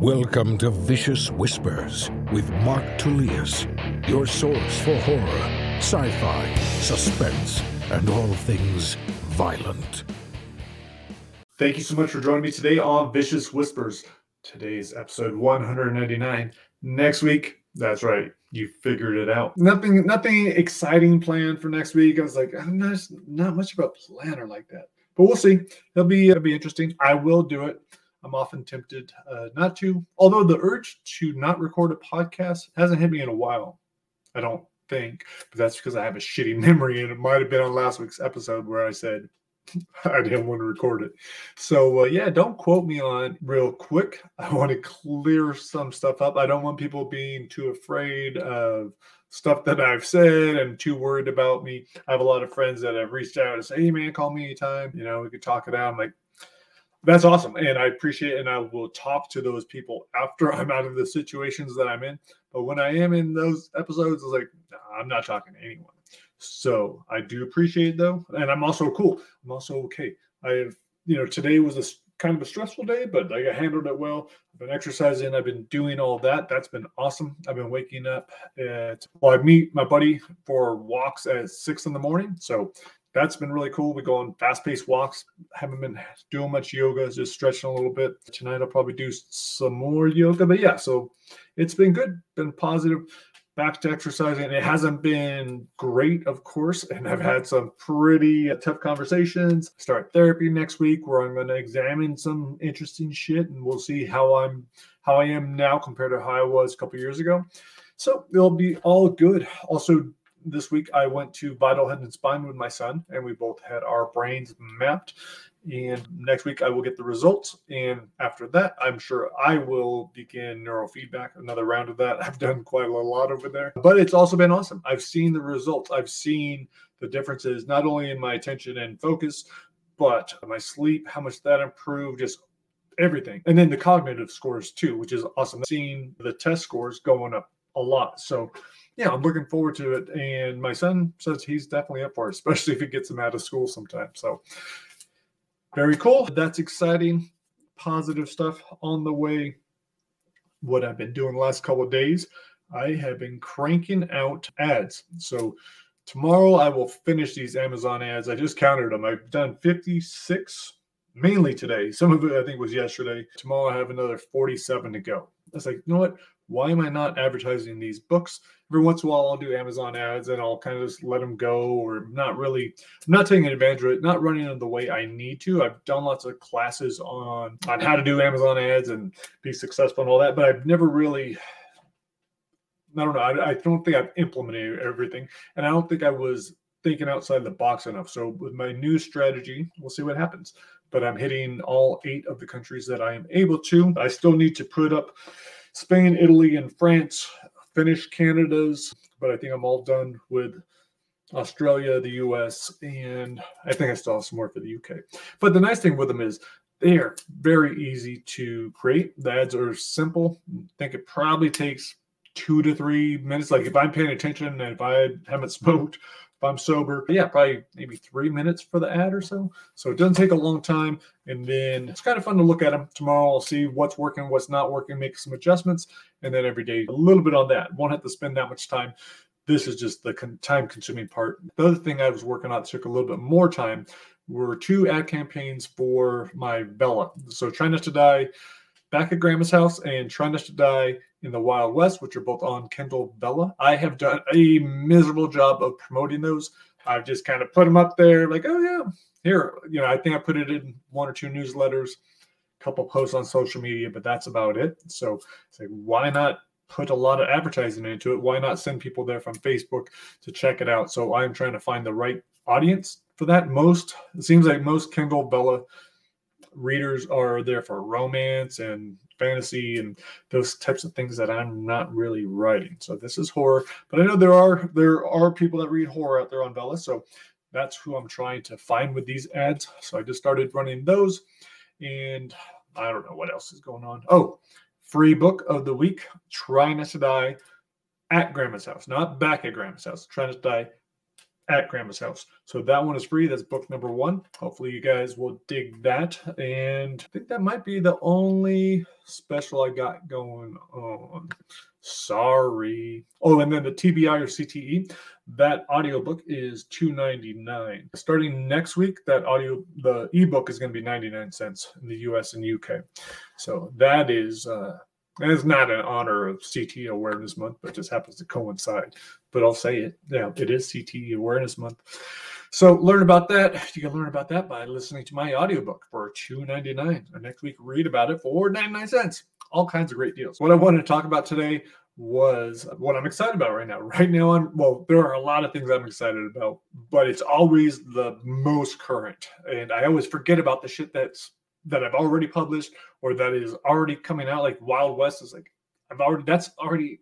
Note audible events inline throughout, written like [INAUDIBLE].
Welcome to Vicious Whispers with Mark Tullius, your source for horror, sci fi, suspense, and all things violent. Thank you so much for joining me today on Vicious Whispers. Today's episode 199. Next week, that's right, you figured it out. Nothing, nothing exciting planned for next week. I was like, I'm not not much of a planner like that, but we'll see. It'll be it'll be interesting. I will do it. I'm often tempted uh, not to, although the urge to not record a podcast hasn't hit me in a while. I don't think, but that's because I have a shitty [LAUGHS] memory, and it might have been on last week's episode where I said [LAUGHS] I didn't want to record it. So uh, yeah, don't quote me on real quick. [LAUGHS] I want to clear some stuff up. I don't want people being too afraid of stuff that I've said and too worried about me. I have a lot of friends that have reached out and say, "Hey man, call me anytime. You know, we could talk it out." I'm like, that's awesome and i appreciate it and i will talk to those people after i'm out of the situations that i'm in but when i am in those episodes it's like nah, i'm not talking to anyone. So i do appreciate it though and i'm also cool. I'm also okay. I have you know today was a kind of a stressful day but i handled it well. I've been exercising i've been doing all that. That's been awesome. I've been waking up at well i meet my buddy for walks at six in the morning so that's been really cool. We go on fast paced walks. Haven't been doing much yoga, just stretching a little bit. Tonight I'll probably do some more yoga. But yeah, so it's been good, been positive. Back to exercising. It hasn't been great, of course, and I've had some pretty tough conversations. Start therapy next week where I'm going to examine some interesting shit, and we'll see how I'm how I am now compared to how I was a couple years ago. So it'll be all good. Also, this week I went to Vital Head and Spine with my son, and we both had our brains mapped. And next week I will get the results. And after that, I'm sure I will begin neurofeedback, another round of that. [LAUGHS] I've done quite a lot over there, but it's also been awesome. I've seen the results. I've seen the differences, not only in my attention and focus, but my sleep, how much that improved, just everything. And then the cognitive scores too, which is awesome. Seeing the test scores going up a lot. So yeah, I'm looking forward to it. And my son says he's definitely up for it, [LAUGHS] especially if he gets him out of school sometime. So very cool. That's exciting. Positive stuff on the way. What I've been doing the last couple of days, I have been cranking out ads. So tomorrow I will finish these Amazon ads. I just counted them. I've done 56 mainly today. Some of it I think was yesterday. Tomorrow I have another 47 to go. I was like, you know what? Why am I not advertising these books? Every once in a while, I'll do Amazon ads and I'll kind of just let them go, or not really. I'm not taking advantage of it, not running them the way I need to. I've done lots of classes on on how to do Amazon ads and be successful and all that, but I've never really. I don't know. I, I don't think I've implemented everything, and I don't think I was thinking outside the box enough. So with my new strategy, we'll see what happens. But I'm hitting all eight of the countries that I am able to. I still need to put up Spain, Italy, and France, finish Canada's, but I think I'm all done with Australia, the US, and I think I still have some more for the UK. But the nice thing with them is they are very easy to create. The ads are simple. I think it probably takes two to three minutes. Like if I'm paying attention and if I haven't [LAUGHS] smoked I'm sober, yeah, probably maybe three minutes for the ad or so. So it doesn't take a long time. And then it's kind of fun to look at them tomorrow. I'll see what's working, what's not working, make some adjustments. And then every day, a little bit on that. Won't have to spend that much time. This is just the time consuming part. The other thing I was working on took a little bit more time were two ad campaigns for my Vella. So Try Not to Die back at Grandma's house and Try Not to Die in the Wild West, which are both on Kindle Vella. I have done a miserable job of promoting those. I've just kind of put them up there, like, oh yeah, here. You know, I think I put it in one or two newsletters, a couple posts on social media, but that's about it. So it's like, why not put a lot of advertising into it? Why not send people there from Facebook to check it out? So I'm trying to find the right audience for that. Most it seems like most Kindle Vella readers are there for romance and fantasy and those types of things that I'm not really writing. So this is horror, but I know there are there are people that read horror out there on Vella, so that's who I'm trying to find with these ads. So I just started running those, and I don't know what else is going on. Oh, free book of the week: Try Not to Die at Grandma's house, not back at Grandma's house. Try Not to Die at Grandma's house. So that one is free. That's book number one. Hopefully, you guys will dig that. And I think that might be the only special I got going on. Sorry. Oh, and then the TBI or CTE, that audiobook is $2.99. Starting next week, that audio, the ebook is going to be 99 cents in the US and UK. So that is uh it's not in honor of CTE Awareness Month, but just happens to coincide. But I'll say it. Yeah, it is CTE Awareness Month. So learn about that. You can learn about that by listening to my audiobook for $2.99. And next week, read about it for 99 cents. All kinds of great deals. What I wanted to talk about today was what I'm excited about right now. Right now, I'm well, there are a lot of things I'm excited about, but it's always the most current. And I always forget about the shit that's that I've already published or that is already coming out. Like Wild West is like I've already that's already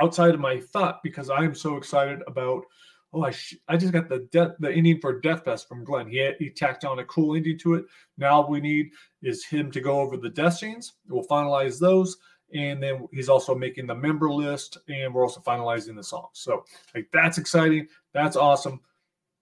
outside of my thought because I am so excited about. Oh, I sh- I just got the death the ending for Death Fest from Glenn. He he tacked on a cool ending to it. Now we need is him to go over the death scenes. We'll finalize those, and then he's also making the member list, and we're also finalizing the songs. So like that's exciting. That's awesome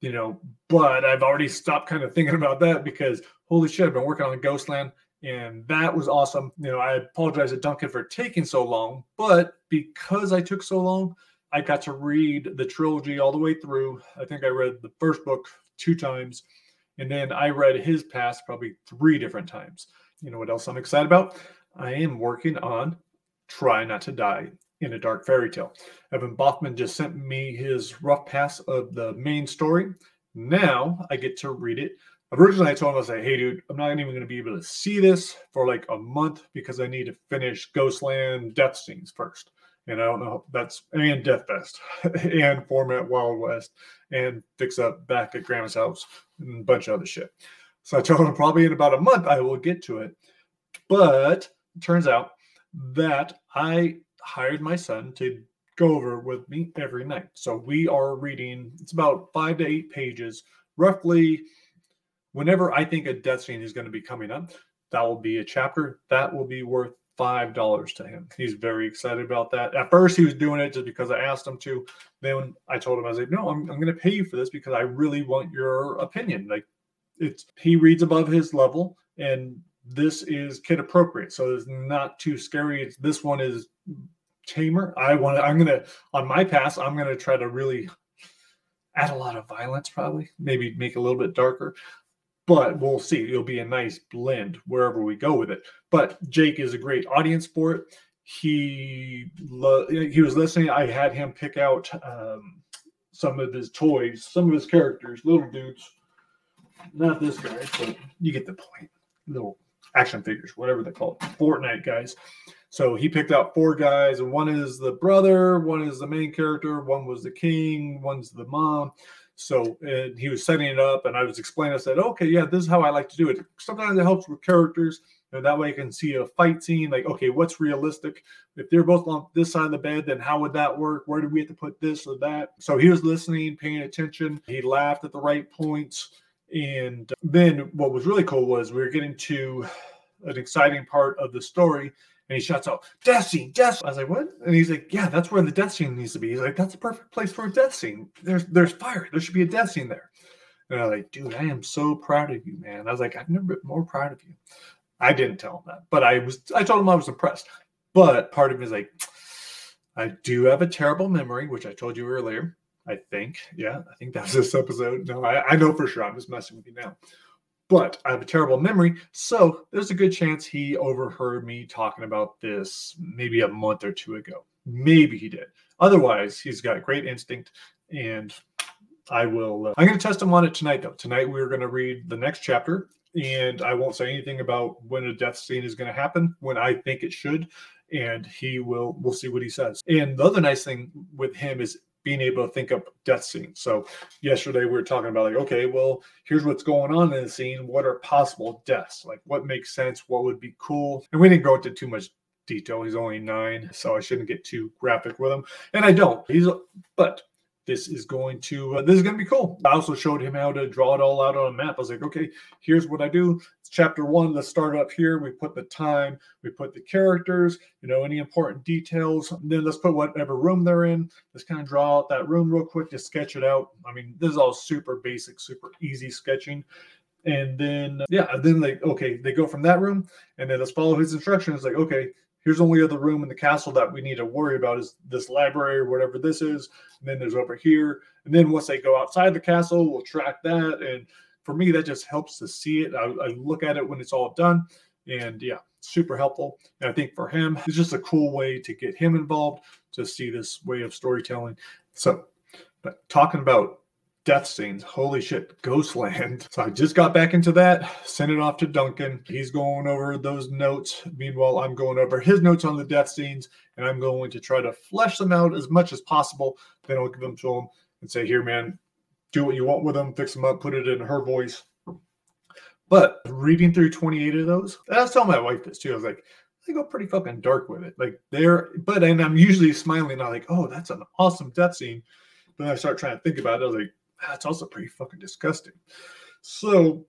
you know, but I've already stopped kind of thinking about that because holy shit, I've been working on Ghostland and that was awesome. You know, I apologize to Duncan for taking so long, but because I took so long, I got to read the trilogy all the way through. I think I read the first book two times, and then I read his past probably three different times. You know what else I'm excited about? I am working on Try Not to Die in a Dark Fairy Tale. Evan Bothman just sent me his rough pass of the main story. Now I get to read it. Originally, I told him, I was like, hey, dude, I'm not even going to be able to see this for like a month because I need to finish Ghostland death scenes first. And I don't know, that's and Death Fest [LAUGHS] and format Wild West and fix up back at Grandma's house and a bunch of other shit. So I told him probably in about a month I will get to it. But it turns out that I hired my son to go over with me every night. So we are reading, it's about five to eight pages, roughly. Whenever I think a death scene is going to be coming up, that will be a chapter that will be worth five dollars to him. He's very excited about that. At first, he was doing it just because I asked him to. Then I told him, I was like, no, I'm, I'm going to pay you for this because I really want your opinion. Like, it's he reads above his level, and this is kid appropriate, so it's not too scary. It's, this one is tamer. I want to, I'm going to, on my pass, I'm going to try to really add a lot of violence, probably, maybe make a little bit darker. But we'll see. It'll be a nice blend wherever we go with it. But Jake is a great audience for it. He he was listening. I had him pick out um, some of his toys, some of his characters, little dudes. Not this guy, but you get the point. Little action figures, whatever they call it, Fortnite guys. So he picked out four guys, and one is the brother, one is the main character, one was the king, one's the mom. So he was setting it up, and I was explaining. I said, "Okay, yeah, this is how I like to do it. Sometimes it helps with characters, and that way I can see a fight scene. Like, okay, what's realistic? If they're both on this side of the bed, then how would that work? Where do we have to put this or that?" So he was listening, paying attention. He laughed at the right points, and then what was really cool was we were getting to an exciting part of the story and he shouts out, death scene, death. I was like, what? And he's like, yeah, that's where the death scene needs to be. He's like, that's a perfect place for a death scene. There's there's fire. There should be a death scene there. And I'm like, dude, I am so proud of you, man. I was like, I've never been more proud of you. I didn't tell him that, but I was I told him I was impressed. But part of me is like, I do have a terrible memory, which I told you earlier. I think. Yeah, I think that was this episode. No, I, I know for sure. I'm just messing with you now but I have a terrible memory. So there's a good chance he overheard me talking about this maybe a month or two ago. Maybe he did. Otherwise, he's got great instinct and I will. Uh, I'm going to test him on it tonight, though. Tonight, we're going to read the next chapter, and I won't say anything about when a death scene is going to happen, when I think it should. And he will, we'll see what he says. And the other nice thing with him is being able to think up death scenes. So yesterday we were talking about like, okay, well, here's what's going on in the scene. What are possible deaths? Like what makes sense? What would be cool? And we didn't go into too much detail. He's only nine, so I shouldn't get too graphic with him. And I don't. He's but this is going to uh, this is going to be cool. I also showed him how to draw it all out on a map. I was like, okay, here's what I do. It's chapter one. Let's start up here. We put the time, we put the characters, you know, any important details. Then let's put whatever room they're in. Let's kind of draw out that room real quick just sketch it out. I mean, this is all super basic, super easy sketching. And then yeah, then they okay, they go from that room, and then let's follow his instructions. Like okay, here's only other room in the castle that we need to worry about is this library or whatever this is. And then there's over here. And then once they go outside the castle, we'll track that. And for me, that just helps to see it. I, I look at it when it's all done. And yeah, super helpful. And I think for him, it's just a cool way to get him involved to see this way of storytelling. So, but talking about death scenes. Holy shit, Ghostland. So I just got back into that, sent it off to Duncan. He's going over those notes. Meanwhile, I'm going over his notes on the death scenes, and I'm going to try to flesh them out as much as possible. Then I'll give them to him and say, Here, man, do what you want with them, fix them up, put it in her voice. But reading through 28 of those, I was telling my wife this too. I was like, they go pretty fucking dark with it. Like they're, but and I'm usually smiling, not like, oh, that's an awesome death scene. But Then I start trying to think about it. I was like, that's also pretty fucking disgusting. So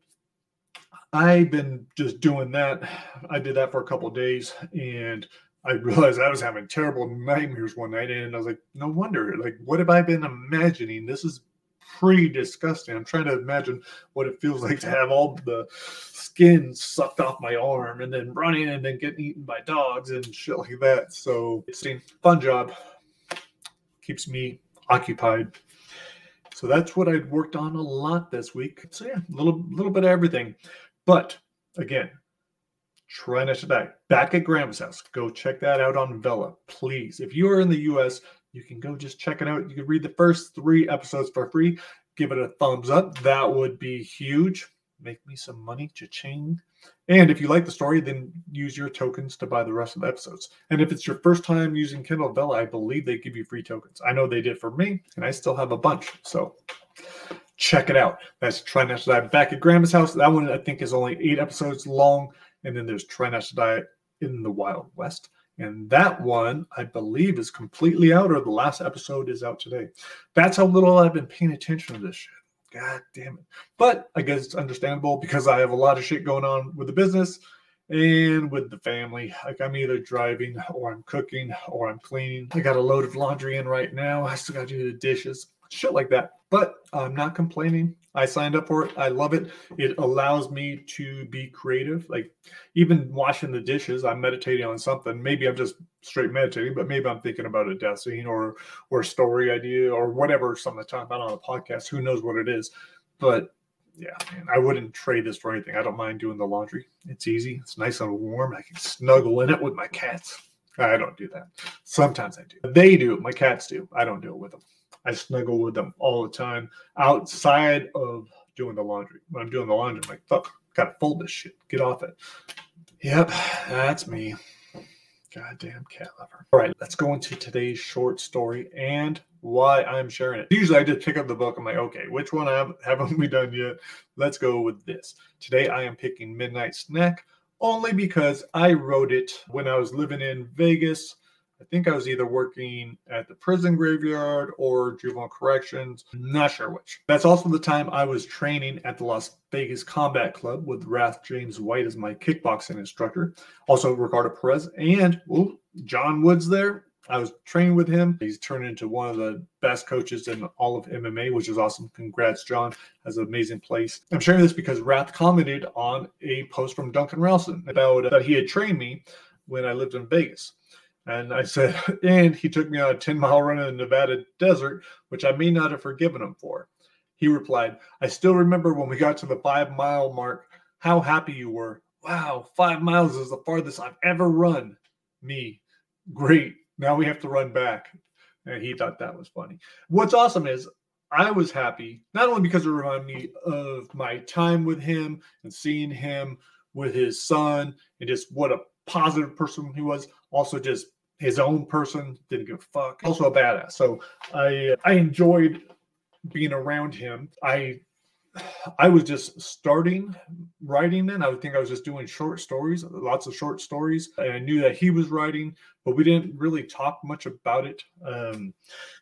I've been just doing that. I did that for a couple days and I realized I was having terrible nightmares one night. And I was like, no wonder. Like, what have I been imagining? This is pretty disgusting. I'm trying to imagine what it feels like to have all the skin sucked off my arm and then running and then getting eaten by dogs and shit like that. So it's a fun job. Keeps me occupied. So that's what I worked on a lot this week. So yeah, a little little bit of everything. But again, try not to die. Back at Grandma's house. Go check that out on Vella, please. If you are in the US, you can go just check it out. You can read the first three episodes for free. Give it a thumbs up. That would be huge. Make me some money, cha-ching. And if you like the story, then use your tokens to buy the rest of the episodes. And if it's your first time using Kindle Vella, I believe they give you free tokens. I know they did for me, and I still have a bunch. So check it out. That's Try Not to Die back at Grandma's house. That one I think is only eight episodes long. And then there's Try Not to Die in the Wild West. And that one, I believe, is completely out, or the last episode is out today. That's how little I've been paying attention to this shit. God damn it. But I guess it's understandable because I have a lot of shit going on with the business and with the family. Like I'm either driving or I'm cooking or I'm cleaning. I got a load of laundry in right now. I still got to do the dishes, shit like that. But I'm not complaining. I signed up for it. I love it. It allows me to be creative. Like even washing the dishes, I'm meditating on something. Maybe I'm just straight meditating, but maybe I'm thinking about a death scene or or story idea or whatever something to talk about on a podcast. Who knows what it is? But yeah, man, I wouldn't trade this for anything. I don't mind doing the laundry. It's easy. It's nice and warm. I can snuggle in it with my cats. I don't do that. Sometimes I do. They do. My cats do. I don't do it with them. I snuggle with them all the time outside of doing the laundry. When I'm doing the laundry, I'm like, fuck, gotta fold this shit. Get off it. Yep, that's me. Goddamn cat lover. All right, let's go into today's short story and why I'm sharing it. Usually I just pick up the book. I'm like, okay, which one have, haven't we done yet? Let's go with this. Today I am picking Midnight Snack only because I wrote it when I was living in Vegas I think I was either working at the prison graveyard or juvenile corrections, not sure which. That's also the time I was training at the Las Vegas Combat Club with Wrath James White as my kickboxing instructor. Also, Ricardo Perez and ooh, John Woods there. I was training with him. He's turned into one of the best coaches in all of MMA, which is awesome. Congrats, John. Has an amazing place. I'm sharing this because Wrath commented on a post from Duncan Ralston about that he had trained me when I lived in Vegas. And I said, [LAUGHS] and he took me on a 10 mile run in the Nevada desert, which I may not have forgiven him for. He replied, I still remember when we got to the five mile mark, how happy you were. Wow, five miles is the farthest I've ever run. Me, great. Now we have to run back. And he thought that was funny. What's awesome is I was happy, not only because it reminded me of my time with him and seeing him with his son and just what a positive person he was, also just his own person, didn't give a fuck. Also a badass. So I I enjoyed being around him. I I was just starting writing then. I think I was just doing short stories, lots of short stories. And I knew that he was writing, but we didn't really talk much about it because um,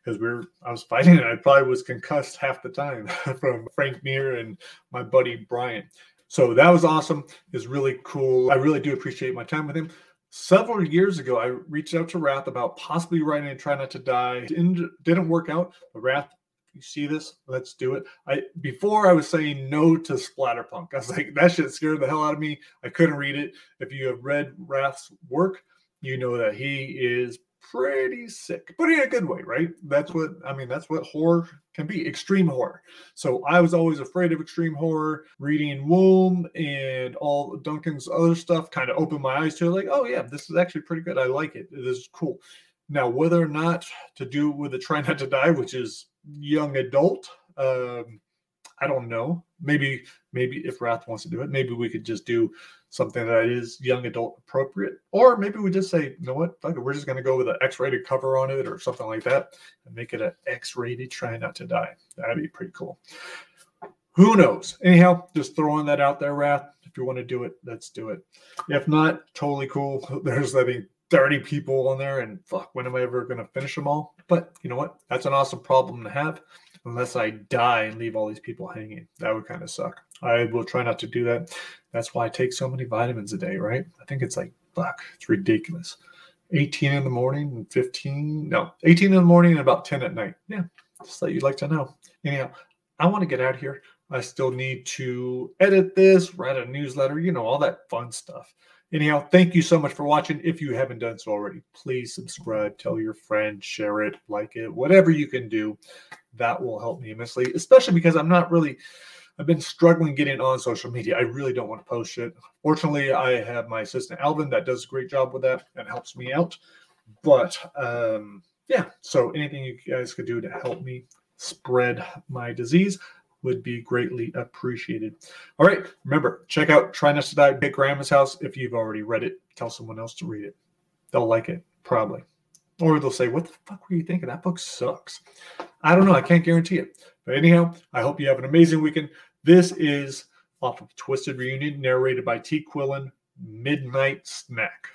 we were I was fighting and I probably was concussed half the time [LAUGHS] from Frank Mir and my buddy Brian. So that was awesome. It's really cool. I really do appreciate my time with him. Several years ago, I reached out to Wrath about possibly writing Try Not to Die. Didn't, didn't work out, but Wrath you see this? Let's do it. I before I was saying no to Splatterpunk. I was like, that shit scared the hell out of me. I couldn't read it. If you have read Wrath's work, you know that he is pretty sick, but in a good way, right? That's what I mean. That's what horror can be extreme horror. So I was always afraid of extreme horror. Reading Woom and all Duncan's other stuff kind of opened my eyes to like, oh, yeah, this is actually pretty good. I like it. This is cool. Now, whether or not to do with the Try Not to Die, which is young adult, um, I don't know. Maybe, maybe if Wrath wants to do it, maybe we could just do something that is young adult appropriate, or maybe we just say, you know what, fuck it, we're just going to go with an X-rated cover on it or something like that, and make it an X-rated. Try not to die. That'd be pretty cool. Who knows? Anyhow, just throwing that out there, Wrath. If you want to do it, let's do it. If not, totally cool. [LAUGHS] There's I think, 30 people on there, and fuck, when am I ever going to finish them all? But you know what? That's an awesome problem to have unless I die and leave all these people hanging. That would kind of suck. I will try not to do that. That's why I take so many vitamins a day, right? I think it's like, fuck, it's ridiculous. 18 in the morning and 15, no, 18 in the morning and about 10 at night. Yeah, just that you'd like to know. Anyhow, I want to get out here. I still need to edit this, write a newsletter, you know, all that fun stuff. Anyhow, thank you so much for watching. If you haven't done so already, please subscribe, tell your friends, share it, like it, whatever you can do. That will help me immensely, especially because I'm not really, I've been struggling getting on social media. I really don't want to post shit. Fortunately, I have my assistant Alvin that does a great job with that and helps me out. But um, yeah, so anything you guys could do to help me spread my disease, would be greatly appreciated. All right, remember, check out Try Not to Die Big Grandma's House if you've already read it. Tell someone else to read it. They'll like it, probably. Or they'll say, What the fuck were you thinking? That book sucks. I don't know. I can't guarantee it. But anyhow, I hope you have an amazing weekend. This is off of Twisted Reunion, narrated by T. Quillen, Midnight Snack.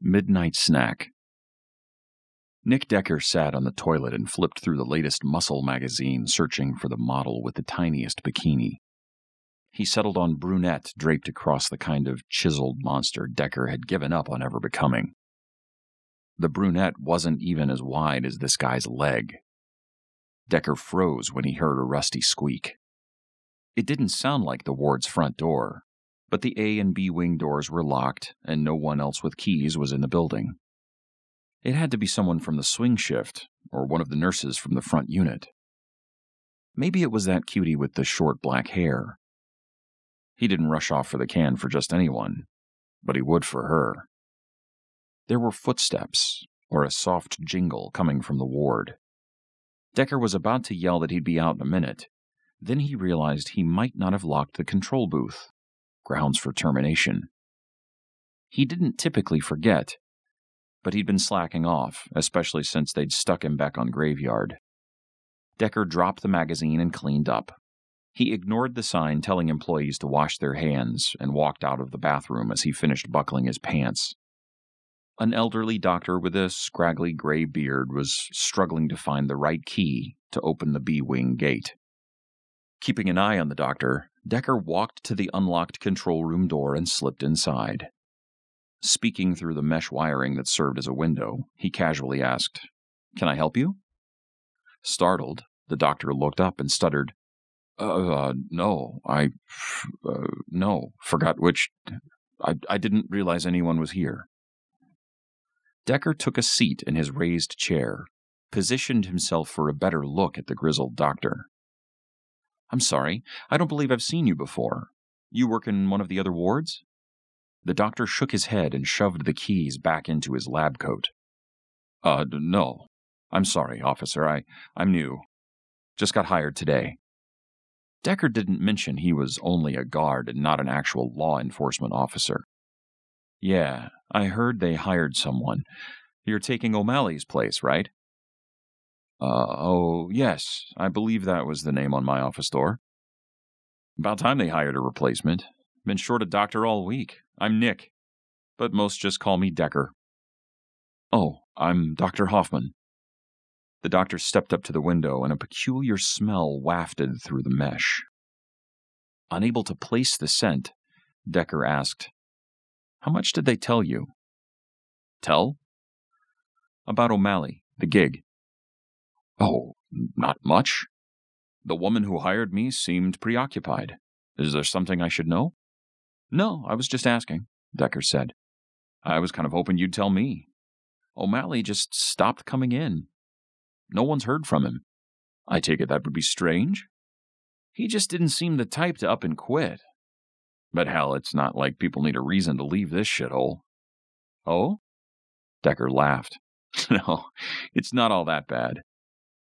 Midnight Snack. Nick Decker sat on the toilet and flipped through the latest muscle magazine, searching for the model with the tiniest bikini. He settled on brunette draped across the kind of chiseled monster Decker had given up on ever becoming. The brunette wasn't even as wide as this guy's leg. Decker froze when he heard a rusty squeak. It didn't sound like the ward's front door, but the A and B wing doors were locked, and no one else with keys was in the building. It had to be someone from the swing shift, or one of the nurses from the front unit. Maybe it was that cutie with the short black hair. He didn't rush off for the can for just anyone, but he would for her. There were footsteps, or a soft jingle coming from the ward. Decker was about to yell that he'd be out in a minute. Then he realized he might not have locked the control booth grounds for termination. He didn't typically forget, but he'd been slacking off, especially since they'd stuck him back on graveyard. Decker dropped the magazine and cleaned up. He ignored the sign telling employees to wash their hands and walked out of the bathroom as he finished buckling his pants. An elderly doctor with a scraggly gray beard was struggling to find the right key to open the B Wing gate. Keeping an eye on the doctor, Decker walked to the unlocked control room door and slipped inside. Speaking through the mesh wiring that served as a window, he casually asked, Can I help you? Startled, the doctor looked up and stuttered, Uh, no, I, [SIGHS] uh, no, forgot which, I, I didn't realize anyone was here. Decker took a seat in his raised chair, positioned himself for a better look at the grizzled doctor. I'm sorry, I don't believe I've seen you before. You work in one of the other wards? The doctor shook his head and shoved the keys back into his lab coat. Uh, no. I'm sorry, officer. I, I'm new. Just got hired today. Decker didn't mention he was only a guard and not an actual law enforcement officer. Yeah, I heard they hired someone. You're taking O'Malley's place, right? Uh, oh, yes, I believe that was the name on my office door. About time they hired a replacement. Been short a doctor all week. I'm Nick, but most just call me Decker. Oh, I'm Dr. Hoffman. The doctor stepped up to the window, and a peculiar smell wafted through the mesh. Unable to place the scent, Decker asked, How much did they tell you? Tell? About O'Malley, the gig. Oh, not much. The woman who hired me seemed preoccupied. Is there something I should know? No, I was just asking, Decker said. I was kind of hoping you'd tell me. O'Malley just stopped coming in. No one's heard from him. I take it that would be strange. He just didn't seem the type to up and quit. But hell, it's not like people need a reason to leave this shithole. Oh? Decker laughed. [LAUGHS] no, it's not all that bad.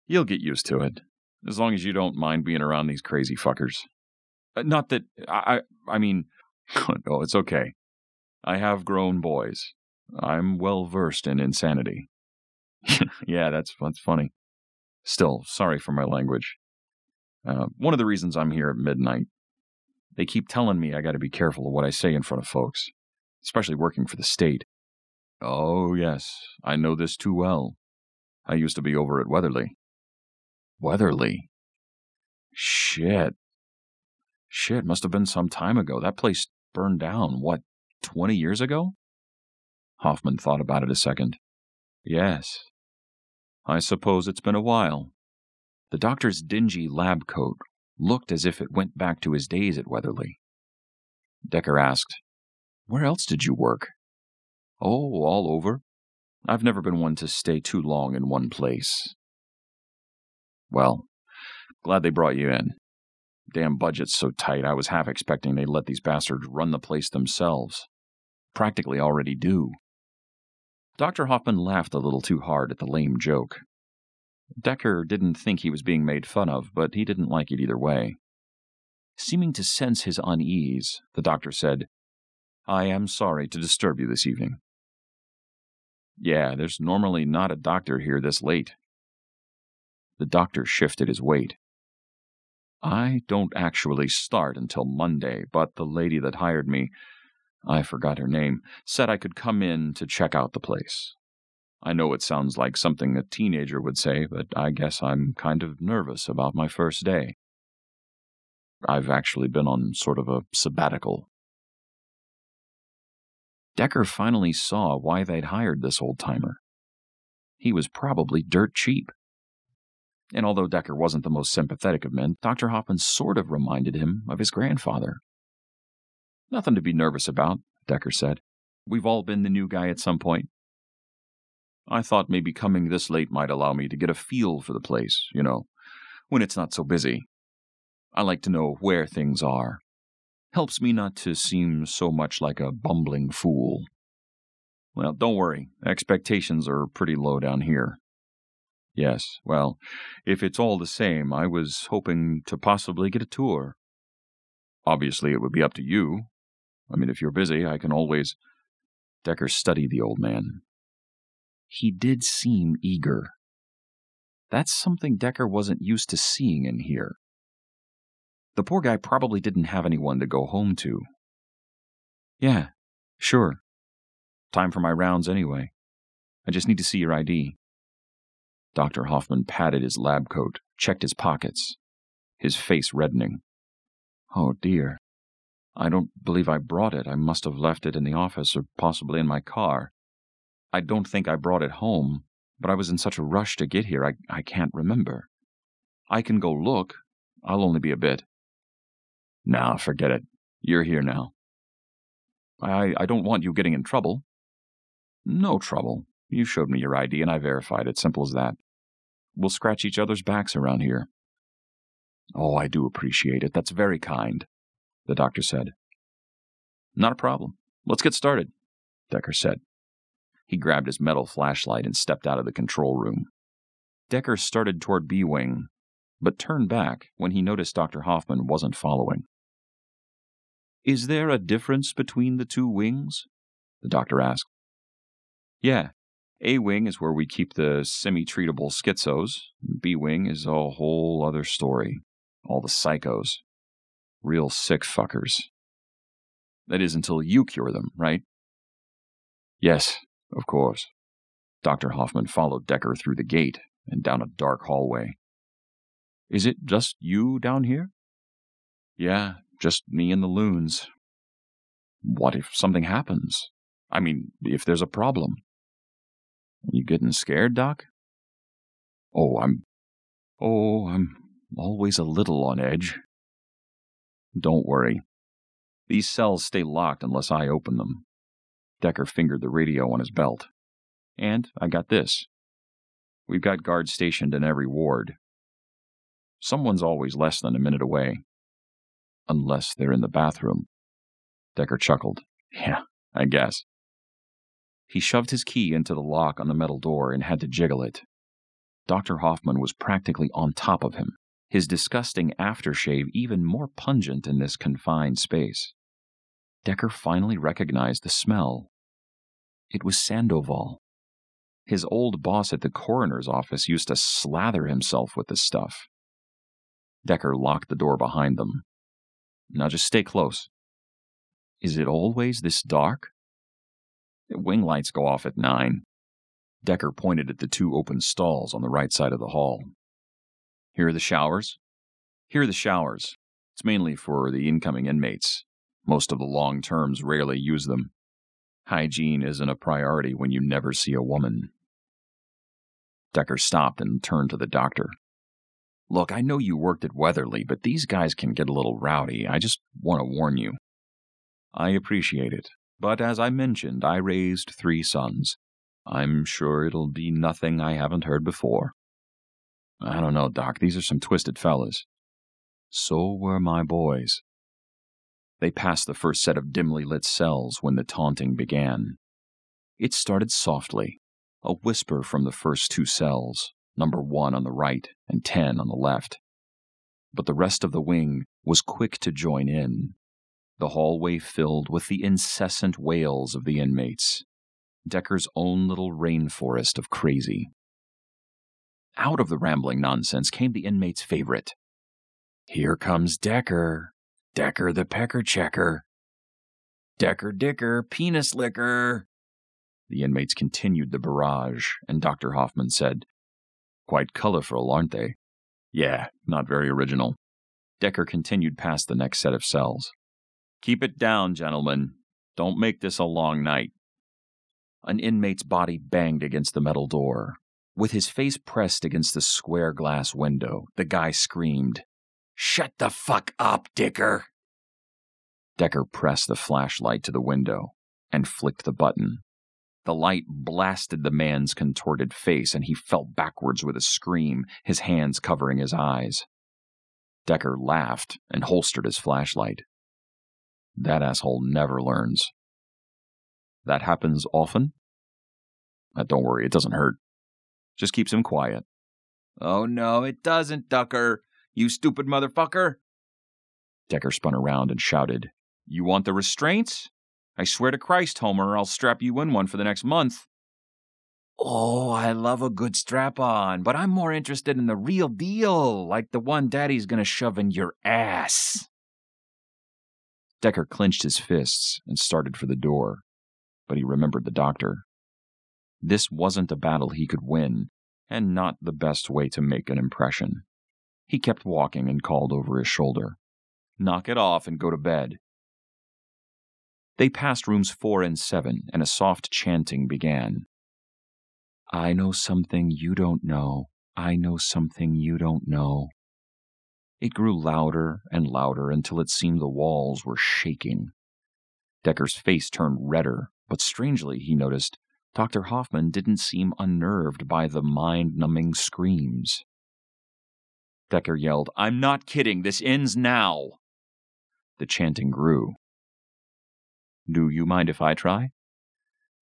You'll get used to it, as long as you don't mind being around these crazy fuckers. Uh, not that I, I mean, [LAUGHS] no, it's okay. I have grown boys. I'm well versed in insanity. [LAUGHS] yeah, that's that's funny. Still, sorry for my language. Uh, one of the reasons I'm here at midnight, they keep telling me I got to be careful of what I say in front of folks, especially working for the state. Oh yes, I know this too well. I used to be over at Weatherly. Weatherly. Shit. Shit, must have been some time ago. That place burned down, what, 20 years ago? Hoffman thought about it a second. Yes. I suppose it's been a while. The doctor's dingy lab coat looked as if it went back to his days at Weatherly. Decker asked, Where else did you work? Oh, all over. I've never been one to stay too long in one place. Well, glad they brought you in. Damn budget's so tight, I was half expecting they'd let these bastards run the place themselves. Practically already do. Dr. Hoffman laughed a little too hard at the lame joke. Decker didn't think he was being made fun of, but he didn't like it either way. Seeming to sense his unease, the doctor said, I am sorry to disturb you this evening. Yeah, there's normally not a doctor here this late, the doctor shifted his weight. I don't actually start until Monday, but the lady that hired me, I forgot her name, said I could come in to check out the place. I know it sounds like something a teenager would say, but I guess I'm kind of nervous about my first day. I've actually been on sort of a sabbatical. Decker finally saw why they'd hired this old timer. He was probably dirt cheap. And although Decker wasn't the most sympathetic of men, Dr. Hoffman sort of reminded him of his grandfather. Nothing to be nervous about, Decker said. We've all been the new guy at some point. I thought maybe coming this late might allow me to get a feel for the place, you know, when it's not so busy. I like to know where things are. Helps me not to seem so much like a bumbling fool. Well, don't worry. Expectations are pretty low down here. Yes, well, if it's all the same, I was hoping to possibly get a tour. Obviously, it would be up to you. I mean, if you're busy, I can always. Decker studied the old man. He did seem eager. That's something Decker wasn't used to seeing in here. The poor guy probably didn't have anyone to go home to. Yeah, sure. Time for my rounds anyway. I just need to see your ID. Dr. Hoffman patted his lab coat, checked his pockets, his face reddening. Oh dear. I don't believe I brought it. I must have left it in the office or possibly in my car. I don't think I brought it home, but I was in such a rush to get here I, I can't remember. I can go look. I'll only be a bit. Nah, forget it. You're here now. I, I don't want you getting in trouble. No trouble. You showed me your ID and I verified it. Simple as that. We'll scratch each other's backs around here. Oh, I do appreciate it. That's very kind, the doctor said. Not a problem. Let's get started, Decker said. He grabbed his metal flashlight and stepped out of the control room. Decker started toward B Wing, but turned back when he noticed Dr. Hoffman wasn't following. Is there a difference between the two wings? the doctor asked. Yeah, A Wing is where we keep the semi treatable schizos. B Wing is a whole other story. All the psychos. Real sick fuckers. That is until you cure them, right? Yes, of course. Dr. Hoffman followed Decker through the gate and down a dark hallway. Is it just you down here? Yeah, just me and the loons. What if something happens? I mean, if there's a problem. You getting scared, Doc? Oh, I'm. Oh, I'm always a little on edge. Don't worry. These cells stay locked unless I open them. Decker fingered the radio on his belt. And I got this. We've got guards stationed in every ward. Someone's always less than a minute away. Unless they're in the bathroom. Decker chuckled. Yeah, I guess. He shoved his key into the lock on the metal door and had to jiggle it. Dr. Hoffman was practically on top of him, his disgusting aftershave even more pungent in this confined space. Decker finally recognized the smell. It was Sandoval. His old boss at the coroner's office used to slather himself with the stuff. Decker locked the door behind them. Now just stay close. Is it always this dark? Wing lights go off at nine. Decker pointed at the two open stalls on the right side of the hall. Here are the showers. Here are the showers. It's mainly for the incoming inmates. Most of the long terms rarely use them. Hygiene isn't a priority when you never see a woman. Decker stopped and turned to the doctor. Look, I know you worked at Weatherly, but these guys can get a little rowdy. I just want to warn you. I appreciate it, but as I mentioned, I raised three sons. I'm sure it'll be nothing I haven't heard before. I don't know, Doc. These are some twisted fellas. So were my boys. They passed the first set of dimly lit cells when the taunting began. It started softly, a whisper from the first two cells, number one on the right and ten on the left. But the rest of the wing was quick to join in, the hallway filled with the incessant wails of the inmates. Decker's own little rainforest of crazy. Out of the rambling nonsense came the inmate's favorite. Here comes Decker. Decker the pecker checker. Decker Dicker, penis licker. The inmates continued the barrage, and Dr. Hoffman said, Quite colorful, aren't they? Yeah, not very original. Decker continued past the next set of cells. Keep it down, gentlemen. Don't make this a long night. An inmate's body banged against the metal door. With his face pressed against the square glass window, the guy screamed, Shut the fuck up, Dicker! Decker pressed the flashlight to the window and flicked the button. The light blasted the man's contorted face, and he fell backwards with a scream, his hands covering his eyes. Decker laughed and holstered his flashlight. That asshole never learns. That happens often? Don't worry, it doesn't hurt. Just keeps him quiet. Oh no, it doesn't, Ducker. You stupid motherfucker. Decker spun around and shouted, You want the restraints? I swear to Christ, Homer, I'll strap you in one for the next month. Oh, I love a good strap on, but I'm more interested in the real deal, like the one Daddy's gonna shove in your ass. Decker clenched his fists and started for the door, but he remembered the doctor. This wasn't a battle he could win, and not the best way to make an impression. He kept walking and called over his shoulder. Knock it off and go to bed. They passed rooms four and seven, and a soft chanting began. I know something you don't know. I know something you don't know. It grew louder and louder until it seemed the walls were shaking. Decker's face turned redder, but strangely, he noticed, Dr. Hoffman didn't seem unnerved by the mind numbing screams. Decker yelled, I'm not kidding. This ends now. The chanting grew. Do you mind if I try?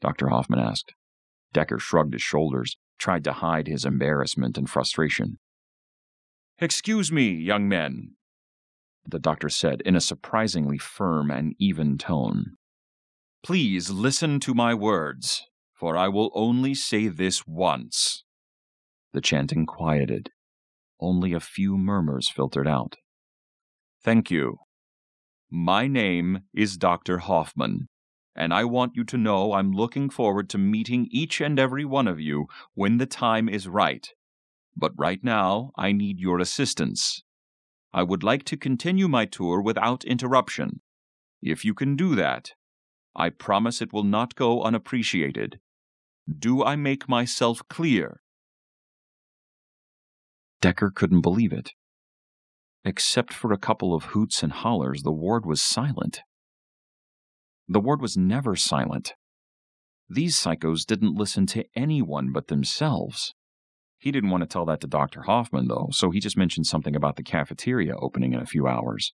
Dr. Hoffman asked. Decker shrugged his shoulders, tried to hide his embarrassment and frustration. Excuse me, young men, the doctor said in a surprisingly firm and even tone. Please listen to my words, for I will only say this once. The chanting quieted. Only a few murmurs filtered out. Thank you. My name is Dr. Hoffman, and I want you to know I'm looking forward to meeting each and every one of you when the time is right. But right now, I need your assistance. I would like to continue my tour without interruption. If you can do that, I promise it will not go unappreciated. Do I make myself clear? Decker couldn't believe it. Except for a couple of hoots and hollers, the ward was silent. The ward was never silent. These psychos didn't listen to anyone but themselves. He didn't want to tell that to Dr. Hoffman, though, so he just mentioned something about the cafeteria opening in a few hours.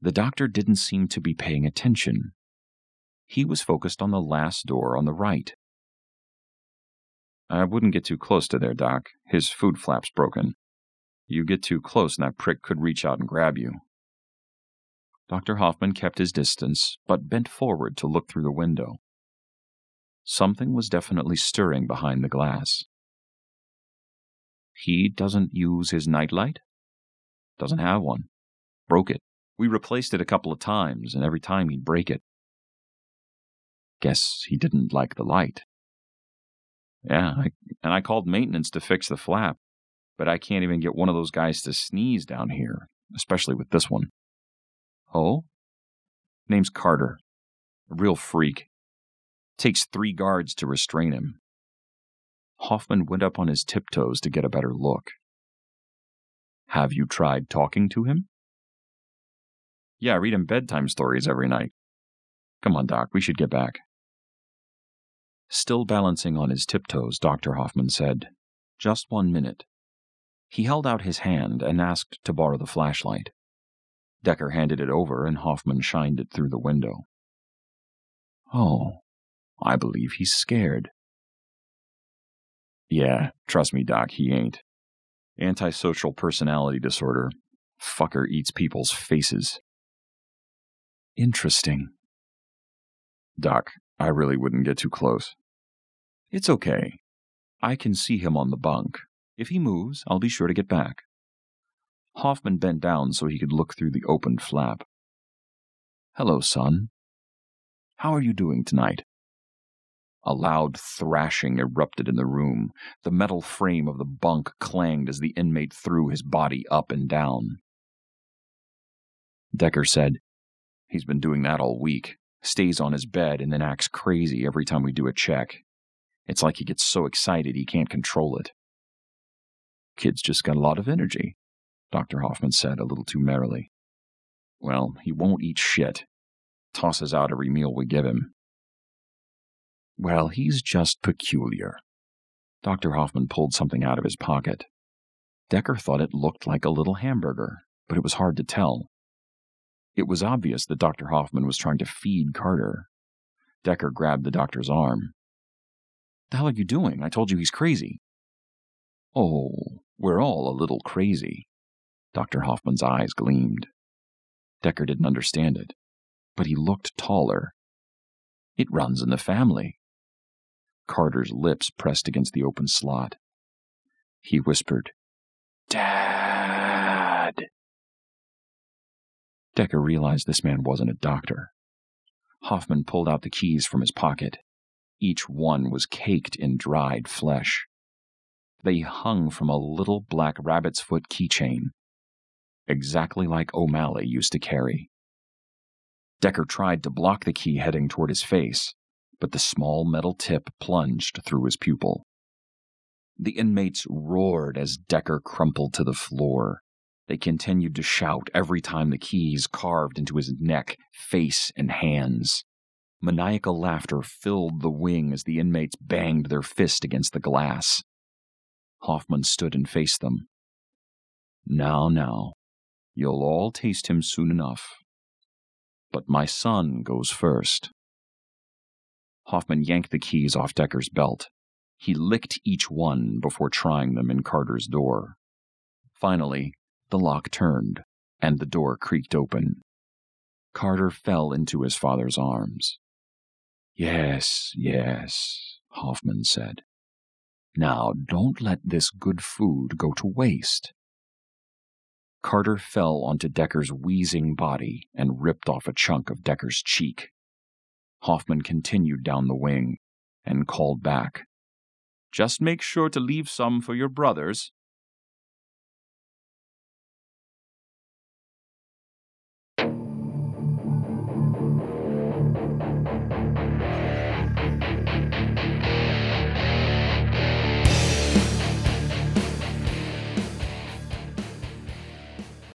The doctor didn't seem to be paying attention. He was focused on the last door on the right. I wouldn't get too close to there, Doc. His food flap's broken. You get too close and that prick could reach out and grab you. Dr. Hoffman kept his distance, but bent forward to look through the window. Something was definitely stirring behind the glass. He doesn't use his nightlight? Doesn't have one. Broke it. We replaced it a couple of times, and every time he'd break it. Guess he didn't like the light. Yeah, I, and I called maintenance to fix the flap, but I can't even get one of those guys to sneeze down here, especially with this one. Oh? Name's Carter. A real freak. Takes three guards to restrain him. Hoffman went up on his tiptoes to get a better look. Have you tried talking to him? Yeah, I read him bedtime stories every night. Come on, Doc, we should get back. Still balancing on his tiptoes, Dr. Hoffman said, Just one minute. He held out his hand and asked to borrow the flashlight. Decker handed it over, and Hoffman shined it through the window. Oh, I believe he's scared. Yeah, trust me, Doc, he ain't. Antisocial personality disorder. Fucker eats people's faces. Interesting. Doc, I really wouldn't get too close. It's okay. I can see him on the bunk. If he moves, I'll be sure to get back. Hoffman bent down so he could look through the opened flap. Hello, son. How are you doing tonight? A loud thrashing erupted in the room. The metal frame of the bunk clanged as the inmate threw his body up and down. Decker said, He's been doing that all week. Stays on his bed and then acts crazy every time we do a check. It's like he gets so excited he can't control it. Kid's just got a lot of energy, Dr. Hoffman said a little too merrily. Well, he won't eat shit. Tosses out every meal we give him. Well, he's just peculiar. Dr. Hoffman pulled something out of his pocket. Decker thought it looked like a little hamburger, but it was hard to tell. It was obvious that Dr. Hoffman was trying to feed Carter. Decker grabbed the doctor's arm. The hell are you doing? I told you he's crazy. Oh, we're all a little crazy. Dr. Hoffman's eyes gleamed. Decker didn't understand it, but he looked taller. It runs in the family. Carter's lips pressed against the open slot. He whispered, Decker realized this man wasn't a doctor. Hoffman pulled out the keys from his pocket. Each one was caked in dried flesh. They hung from a little black rabbit's foot keychain, exactly like O'Malley used to carry. Decker tried to block the key heading toward his face, but the small metal tip plunged through his pupil. The inmates roared as Decker crumpled to the floor. They continued to shout every time the keys carved into his neck, face, and hands. Maniacal laughter filled the wing as the inmates banged their fist against the glass. Hoffman stood and faced them. Now, now, you'll all taste him soon enough. But my son goes first. Hoffman yanked the keys off Decker's belt. He licked each one before trying them in Carter's door. Finally, the lock turned, and the door creaked open. Carter fell into his father's arms. Yes, yes, Hoffman said. Now don't let this good food go to waste. Carter fell onto Decker's wheezing body and ripped off a chunk of Decker's cheek. Hoffman continued down the wing and called back. Just make sure to leave some for your brothers.